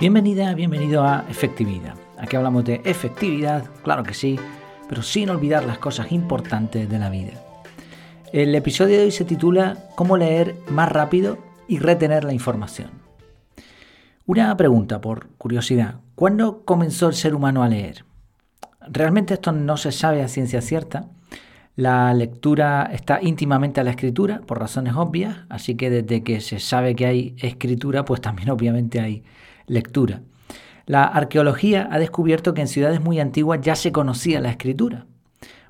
Bienvenida, bienvenido a Efectividad. Aquí hablamos de efectividad, claro que sí, pero sin olvidar las cosas importantes de la vida. El episodio de hoy se titula Cómo leer más rápido y retener la información. Una pregunta por curiosidad. ¿Cuándo comenzó el ser humano a leer? Realmente esto no se sabe a ciencia cierta. La lectura está íntimamente a la escritura, por razones obvias, así que desde que se sabe que hay escritura, pues también obviamente hay lectura. La arqueología ha descubierto que en ciudades muy antiguas ya se conocía la escritura.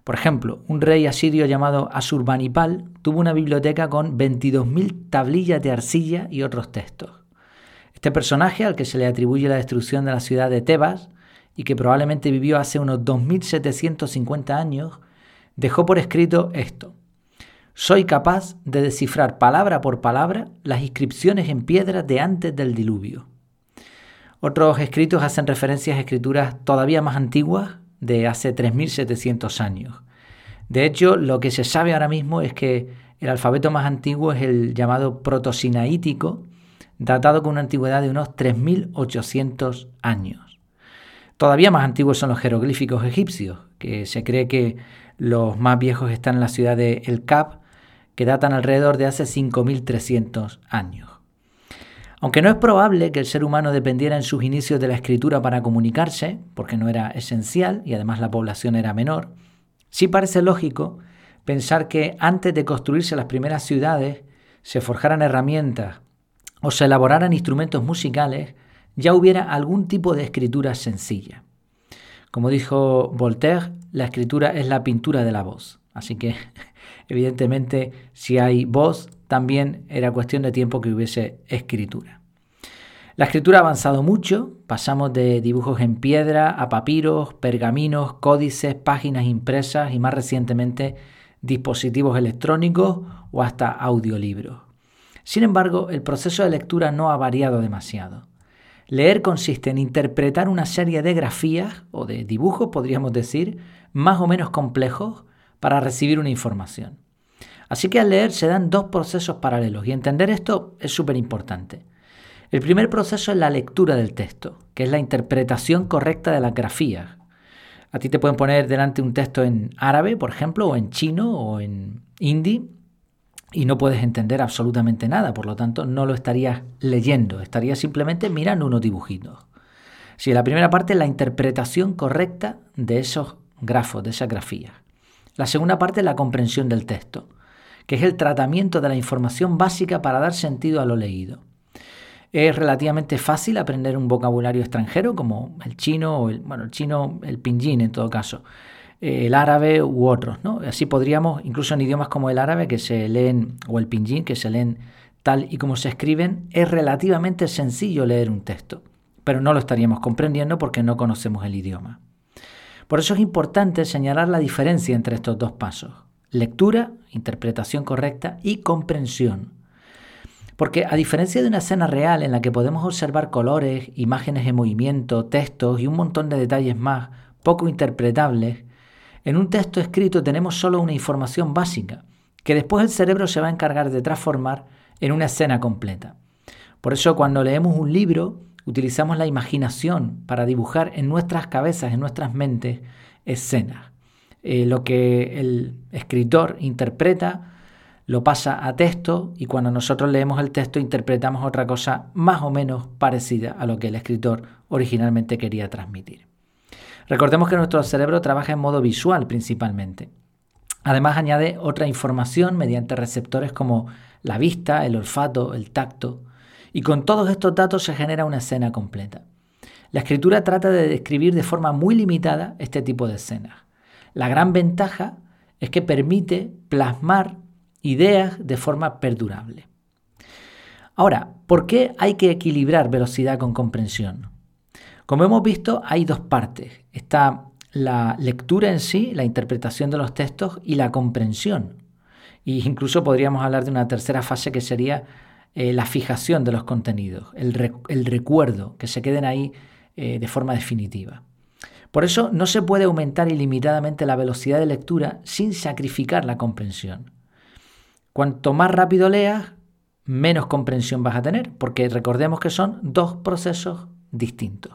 Por ejemplo, un rey asirio llamado Asurbanipal tuvo una biblioteca con 22.000 tablillas de arcilla y otros textos. Este personaje, al que se le atribuye la destrucción de la ciudad de Tebas y que probablemente vivió hace unos 2.750 años, dejó por escrito esto. Soy capaz de descifrar palabra por palabra las inscripciones en piedra de antes del diluvio. Otros escritos hacen referencias a escrituras todavía más antiguas, de hace 3.700 años. De hecho, lo que se sabe ahora mismo es que el alfabeto más antiguo es el llamado protosinaítico, datado con una antigüedad de unos 3.800 años. Todavía más antiguos son los jeroglíficos egipcios, que se cree que los más viejos están en la ciudad de El Cap, que datan alrededor de hace 5.300 años. Aunque no es probable que el ser humano dependiera en sus inicios de la escritura para comunicarse, porque no era esencial y además la población era menor, sí parece lógico pensar que antes de construirse las primeras ciudades, se forjaran herramientas o se elaboraran instrumentos musicales, ya hubiera algún tipo de escritura sencilla. Como dijo Voltaire, la escritura es la pintura de la voz. Así que, evidentemente, si hay voz, también era cuestión de tiempo que hubiese escritura. La escritura ha avanzado mucho, pasamos de dibujos en piedra a papiros, pergaminos, códices, páginas impresas y más recientemente dispositivos electrónicos o hasta audiolibros. Sin embargo, el proceso de lectura no ha variado demasiado. Leer consiste en interpretar una serie de grafías o de dibujos, podríamos decir, más o menos complejos para recibir una información. Así que al leer se dan dos procesos paralelos y entender esto es súper importante. El primer proceso es la lectura del texto, que es la interpretación correcta de las grafías. A ti te pueden poner delante un texto en árabe, por ejemplo, o en chino o en hindi, y no puedes entender absolutamente nada, por lo tanto no lo estarías leyendo, estarías simplemente mirando unos dibujitos. Si la primera parte es la interpretación correcta de esos grafos, de esas grafías. La segunda parte es la comprensión del texto que es el tratamiento de la información básica para dar sentido a lo leído. Es relativamente fácil aprender un vocabulario extranjero como el chino o el, bueno, el chino, el pinyin en todo caso, el árabe u otros, ¿no? Así podríamos, incluso en idiomas como el árabe que se leen o el pinyin que se leen tal y como se escriben, es relativamente sencillo leer un texto, pero no lo estaríamos comprendiendo porque no conocemos el idioma. Por eso es importante señalar la diferencia entre estos dos pasos. Lectura, interpretación correcta y comprensión. Porque a diferencia de una escena real en la que podemos observar colores, imágenes en movimiento, textos y un montón de detalles más poco interpretables, en un texto escrito tenemos solo una información básica, que después el cerebro se va a encargar de transformar en una escena completa. Por eso cuando leemos un libro, utilizamos la imaginación para dibujar en nuestras cabezas, en nuestras mentes, escenas. Eh, lo que el escritor interpreta lo pasa a texto y cuando nosotros leemos el texto interpretamos otra cosa más o menos parecida a lo que el escritor originalmente quería transmitir. Recordemos que nuestro cerebro trabaja en modo visual principalmente. Además añade otra información mediante receptores como la vista, el olfato, el tacto, y con todos estos datos se genera una escena completa. La escritura trata de describir de forma muy limitada este tipo de escenas. La gran ventaja es que permite plasmar ideas de forma perdurable. Ahora, ¿por qué hay que equilibrar velocidad con comprensión? Como hemos visto, hay dos partes. Está la lectura en sí, la interpretación de los textos y la comprensión. E incluso podríamos hablar de una tercera fase que sería eh, la fijación de los contenidos, el, recuerdo, que se queden ahí eh, de forma definitiva. Por eso no se puede aumentar ilimitadamente la velocidad de lectura sin sacrificar la comprensión. Cuanto más rápido leas, menos comprensión vas a tener, porque recordemos que son dos procesos distintos.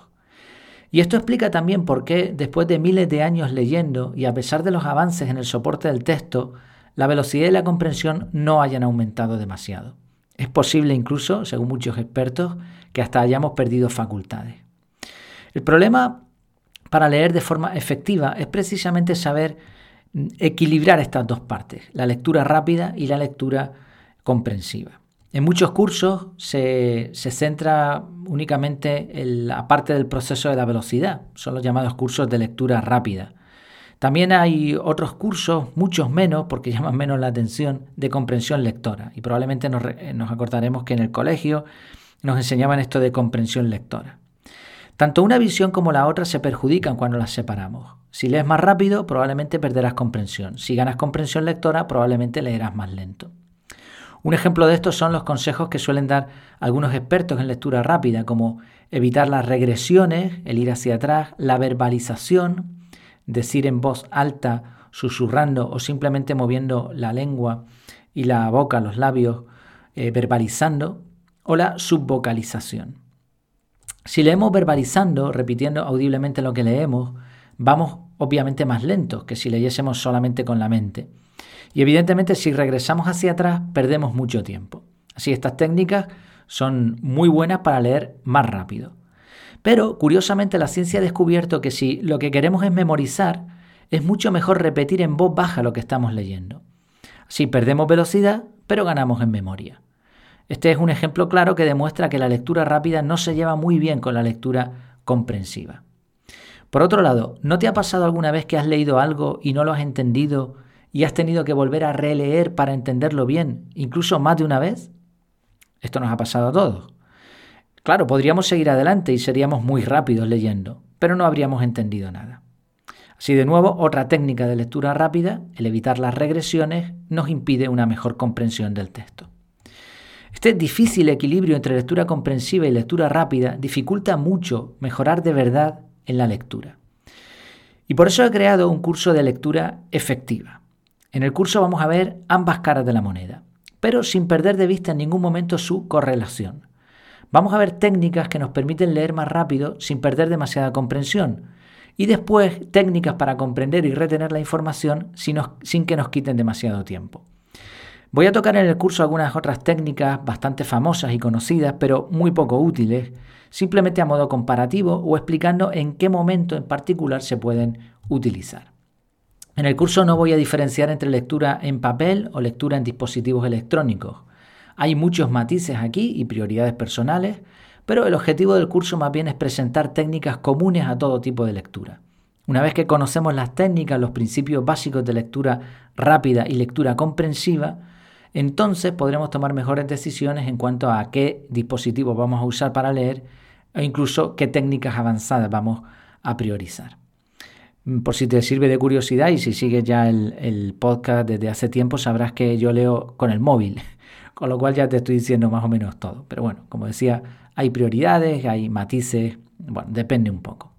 Y esto explica también por qué, después de miles de años leyendo y a pesar de los avances en el soporte del texto, la velocidad y la comprensión no hayan aumentado demasiado. Es posible incluso, según muchos expertos, que hasta hayamos perdido facultades. El problema para leer de forma efectiva es precisamente saber equilibrar estas dos partes, la lectura rápida y la lectura comprensiva. En muchos cursos se, centra únicamente en la parte del proceso de la velocidad, son los llamados cursos de lectura rápida. También hay otros cursos, muchos menos, porque llaman menos la atención, de comprensión lectora. Y probablemente nos, nos acordaremos que en el colegio nos enseñaban esto de comprensión lectora. Tanto una visión como la otra se perjudican cuando las separamos. Si lees más rápido, probablemente perderás comprensión. Si ganas comprensión lectora, probablemente leerás más lento. Un ejemplo de esto son los consejos que suelen dar algunos expertos en lectura rápida, como evitar las regresiones, el ir hacia atrás, la verbalización, decir en voz alta, susurrando o simplemente moviendo la lengua y la boca, los labios, eh, verbalizando, o la subvocalización. Si leemos verbalizando, repitiendo audiblemente lo que leemos, vamos obviamente más lentos que si leyésemos solamente con la mente. Y evidentemente si regresamos hacia atrás perdemos mucho tiempo. Así estas técnicas son muy buenas para leer más rápido. Pero curiosamente la ciencia ha descubierto que si lo que queremos es memorizar, es mucho mejor repetir en voz baja lo que estamos leyendo. Así perdemos velocidad, pero ganamos en memoria. Este es un ejemplo claro que demuestra que la lectura rápida no se lleva muy bien con la lectura comprensiva. Por otro lado, ¿no te ha pasado alguna vez que has leído algo y no lo has entendido y has tenido que volver a releer para entenderlo bien, incluso más de una vez? Esto nos ha pasado a todos. Claro, podríamos seguir adelante y seríamos muy rápidos leyendo, pero no habríamos entendido nada. Así de nuevo, otra técnica de lectura rápida, el evitar las regresiones, nos impide una mejor comprensión del texto. Este difícil equilibrio entre lectura comprensiva y lectura rápida dificulta mucho mejorar de verdad en la lectura. Y por eso he creado un curso de lectura efectiva. En el curso vamos a ver ambas caras de la moneda, pero sin perder de vista en ningún momento su correlación. Vamos a ver técnicas que nos permiten leer más rápido sin perder demasiada comprensión y después técnicas para comprender y retener la información sin, sin que nos quiten demasiado tiempo. Voy a tocar en el curso algunas otras técnicas bastante famosas y conocidas, pero muy poco útiles, simplemente a modo comparativo o explicando en qué momento en particular se pueden utilizar. En el curso no voy a diferenciar entre lectura en papel o lectura en dispositivos electrónicos. Hay muchos matices aquí y prioridades personales, pero el objetivo del curso más bien es presentar técnicas comunes a todo tipo de lectura. Una vez que conocemos las técnicas, los principios básicos de lectura rápida y lectura comprensiva, entonces podremos tomar mejores decisiones en cuanto a qué dispositivos vamos a usar para leer e incluso qué técnicas avanzadas vamos a priorizar. Mm, por si te sirve de curiosidad y si sigues ya el, podcast desde hace tiempo, sabrás que yo leo con el móvil, con lo cual ya te estoy diciendo más o menos todo. Pero bueno, como decía, hay prioridades, hay matices, bueno, depende un poco.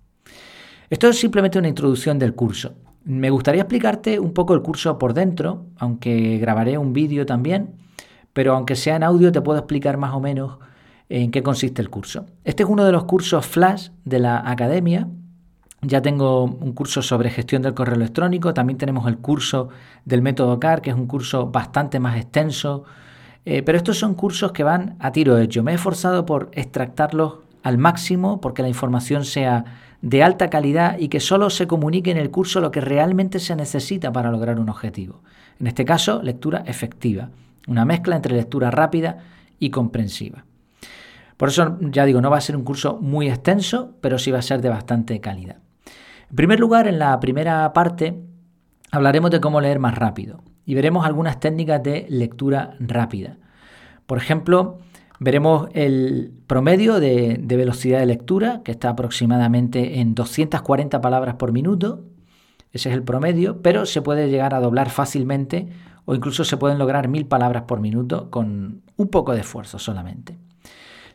Esto es simplemente una introducción del curso. Me gustaría explicarte un poco el curso por dentro, aunque grabaré un vídeo también, pero aunque sea en audio te puedo explicar más o menos en qué consiste el curso. Este es uno de los cursos flash de la academia ya tengo un curso sobre gestión del correo electrónico, también tenemos el curso del método CAR, que es un curso bastante más extenso, eh, pero estos son cursos que van a tiro hecho. Me he esforzado por extractarlos al máximo, porque la información sea de alta calidad y que solo se comunique en el curso lo que realmente se necesita para lograr un objetivo. En este caso, lectura efectiva, una mezcla entre lectura rápida y comprensiva. Por eso, ya digo, no va a ser un curso muy extenso, pero sí va a ser de bastante calidad. En primer lugar, en la primera parte hablaremos de cómo leer más rápido y veremos algunas técnicas de lectura rápida. Por ejemplo, veremos el promedio de, velocidad de lectura, que está aproximadamente en 240 palabras por minuto. Ese es el promedio, pero se puede llegar a doblar fácilmente o incluso se pueden lograr mil palabras por minuto con un poco de esfuerzo solamente.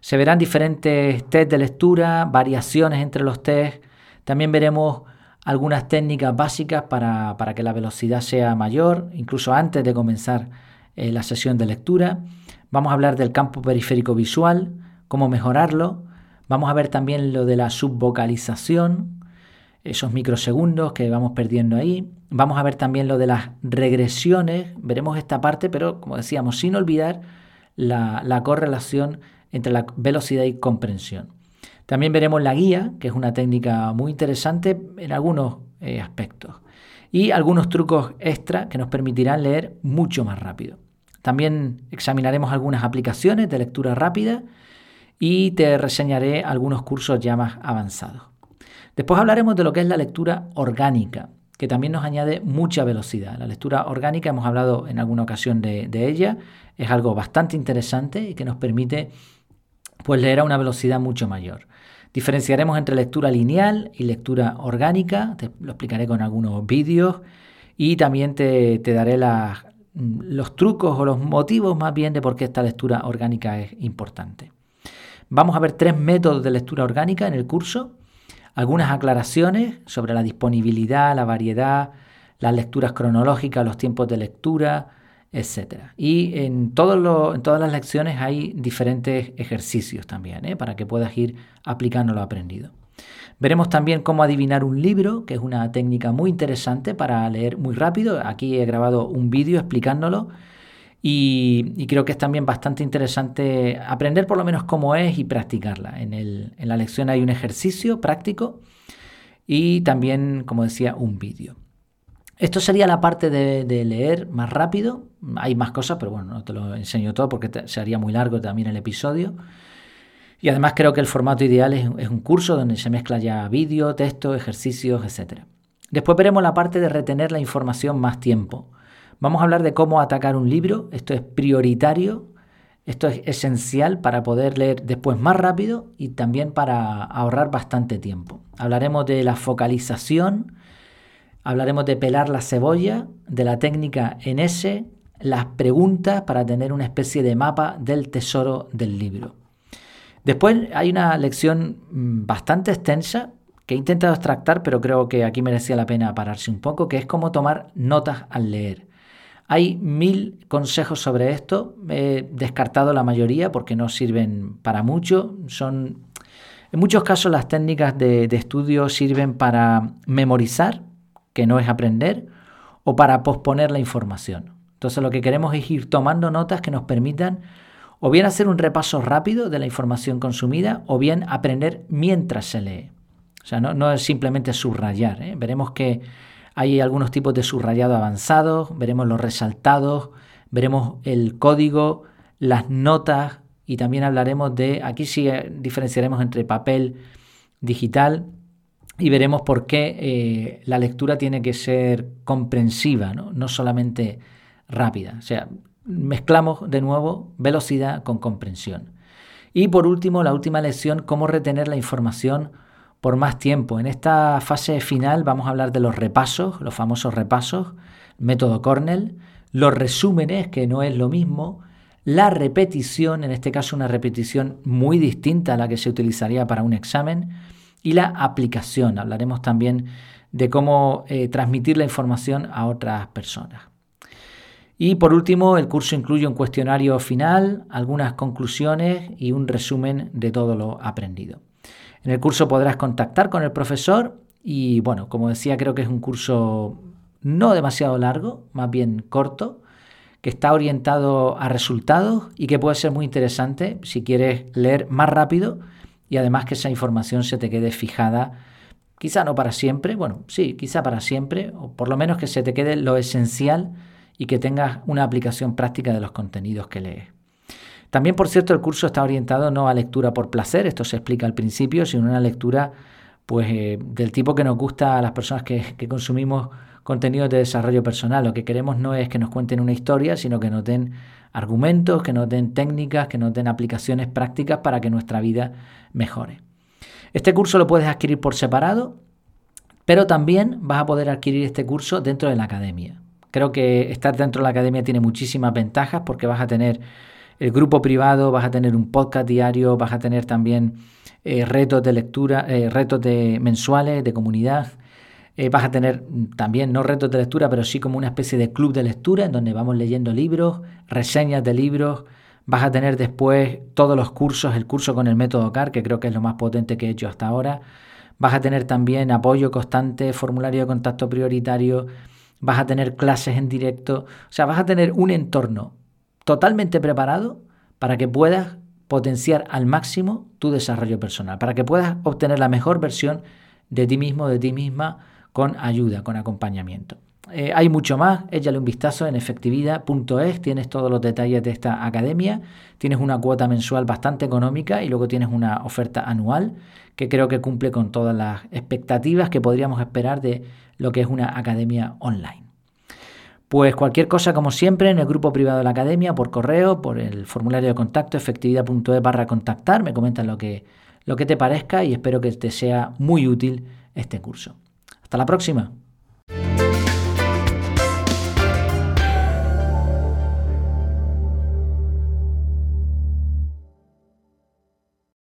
Se verán diferentes test de lectura, variaciones entre los test, también veremos algunas técnicas básicas para, que la velocidad sea mayor, incluso antes de comenzar eh, la sesión de lectura. Vamos a hablar del campo periférico visual, cómo mejorarlo. Vamos a ver también lo de la subvocalización, esos microsegundos que vamos perdiendo ahí. Vamos a ver también lo de las regresiones, veremos esta parte, pero como decíamos, sin olvidar la, correlación entre la velocidad y comprensión. También veremos la guía, que es una técnica muy interesante en algunos eh, aspectos. Y algunos trucos extra que nos permitirán leer mucho más rápido. También examinaremos algunas aplicaciones de lectura rápida y te reseñaré algunos cursos ya más avanzados. Después hablaremos de lo que es la lectura orgánica, que también nos añade mucha velocidad. La lectura orgánica, hemos hablado en alguna ocasión de, ella, es algo bastante interesante y que nos permite pues, leer a una velocidad mucho mayor. Diferenciaremos entre lectura lineal y lectura orgánica, te lo explicaré con algunos vídeos y también te, te daré los trucos o los motivos más bien de por qué esta lectura orgánica es importante. Vamos a ver tres métodos de lectura orgánica en el curso, algunas aclaraciones sobre la disponibilidad, la variedad, las lecturas cronológicas, los tiempos de lectura, etc. Y en, en todas las lecciones hay diferentes ejercicios también, ¿eh? para que puedas ir aplicando lo aprendido. Veremos también cómo adivinar un libro, que es una técnica muy interesante para leer muy rápido. Aquí he grabado un vídeo explicándolo y, creo que es también bastante interesante aprender por lo menos cómo es y practicarla. En, el, en la lección hay un ejercicio práctico y también, como decía, un vídeo. Esto sería la parte de, leer más rápido. Hay más cosas, pero bueno, no te lo enseño todo porque sería muy largo también el episodio. Y además creo que el formato ideal es, un curso donde se mezcla ya vídeo, texto, ejercicios, etc. Después veremos la parte de retener la información más tiempo. Vamos a hablar de cómo atacar un libro. Esto es prioritario, esto es esencial para poder leer después más rápido y también para ahorrar bastante tiempo. Hablaremos de la focalización, hablaremos de pelar la cebolla, de la técnica en S, las preguntas para tener una especie de mapa del tesoro del libro. Después hay una lección mm, bastante extensa que he intentado extractar, pero creo que aquí merecía la pena pararse un poco, que es cómo tomar notas al leer. Hay mil consejos sobre esto. He descartado la mayoría porque no sirven para mucho. Son, en muchos casos las técnicas de, estudio sirven para memorizar, que no es aprender, o para posponer la información. Entonces lo que queremos es ir tomando notas que nos permitan o bien hacer un repaso rápido de la información consumida o bien aprender mientras se lee. O sea, no, es simplemente subrayar. ¿eh? Veremos que hay algunos tipos de subrayado avanzados, veremos los resaltados, veremos el código, las notas y también hablaremos de, aquí sí eh, diferenciaremos entre papel digital y veremos por qué eh, la lectura tiene que ser comprensiva, ¿no? no solamente rápida. O sea, mezclamos de nuevo velocidad con comprensión. Y por último, la última lección, cómo retener la información por más tiempo. En esta fase final vamos a hablar de los repasos, los famosos repasos, método Cornell, los resúmenes, que no es lo mismo, la repetición, en este caso una repetición muy distinta a la que se utilizaría para un examen, y la aplicación. Hablaremos también de cómo eh, transmitir la información a otras personas. Y por último, el curso incluye un cuestionario final, algunas conclusiones y un resumen de todo lo aprendido. En el curso podrás contactar con el profesor y bueno, como decía, creo que es un curso no demasiado largo, más bien corto, que está orientado a resultados y que puede ser muy interesante si quieres leer más rápido y además que esa información se te quede fijada, quizá no para siempre, bueno, sí, quizá para siempre, o por lo menos que se te quede lo esencial y que tengas una aplicación práctica de los contenidos que lees. También, por cierto, el curso está orientado no a lectura por placer, esto se explica al principio, sino una lectura pues, eh, del tipo que nos gusta a las personas que, consumimos contenidos de desarrollo personal. Lo que queremos no es que nos cuenten una historia, sino que nos den argumentos, que nos den técnicas, que nos den aplicaciones prácticas para que nuestra vida mejore. Este curso lo puedes adquirir por separado, pero también vas a poder adquirir este curso dentro de la academia. Creo que estar dentro de la academia tiene muchísimas ventajas porque vas a tener el grupo privado, vas a tener un podcast diario, vas a tener también eh, retos de lectura, eh, retos de mensuales de comunidad. Eh, vas a tener también, no retos de lectura, pero sí como una especie de club de lectura en donde vamos leyendo libros, reseñas de libros, Vas a tener después todos los cursos, el curso con el método CAR, que creo que es lo más potente que he hecho hasta ahora. Vas a tener también apoyo constante, formulario de contacto prioritario, vas a tener clases en directo, o sea, vas a tener un entorno totalmente preparado para que puedas potenciar al máximo tu desarrollo personal, para que puedas obtener la mejor versión de ti mismo, de ti misma, con ayuda, con acompañamiento. Eh, hay mucho más, échale un vistazo en efectividad.es, tienes todos los detalles de esta academia, tienes una cuota mensual bastante económica y luego tienes una oferta anual que creo que cumple con todas las expectativas que podríamos esperar de lo que es una academia online. Pues cualquier cosa, como siempre, en el grupo privado de la academia, por correo, por el formulario de contacto, efectividad.es barra contactar, me comentas lo que, lo que te parezca y espero que te sea muy útil este curso. Hasta la próxima.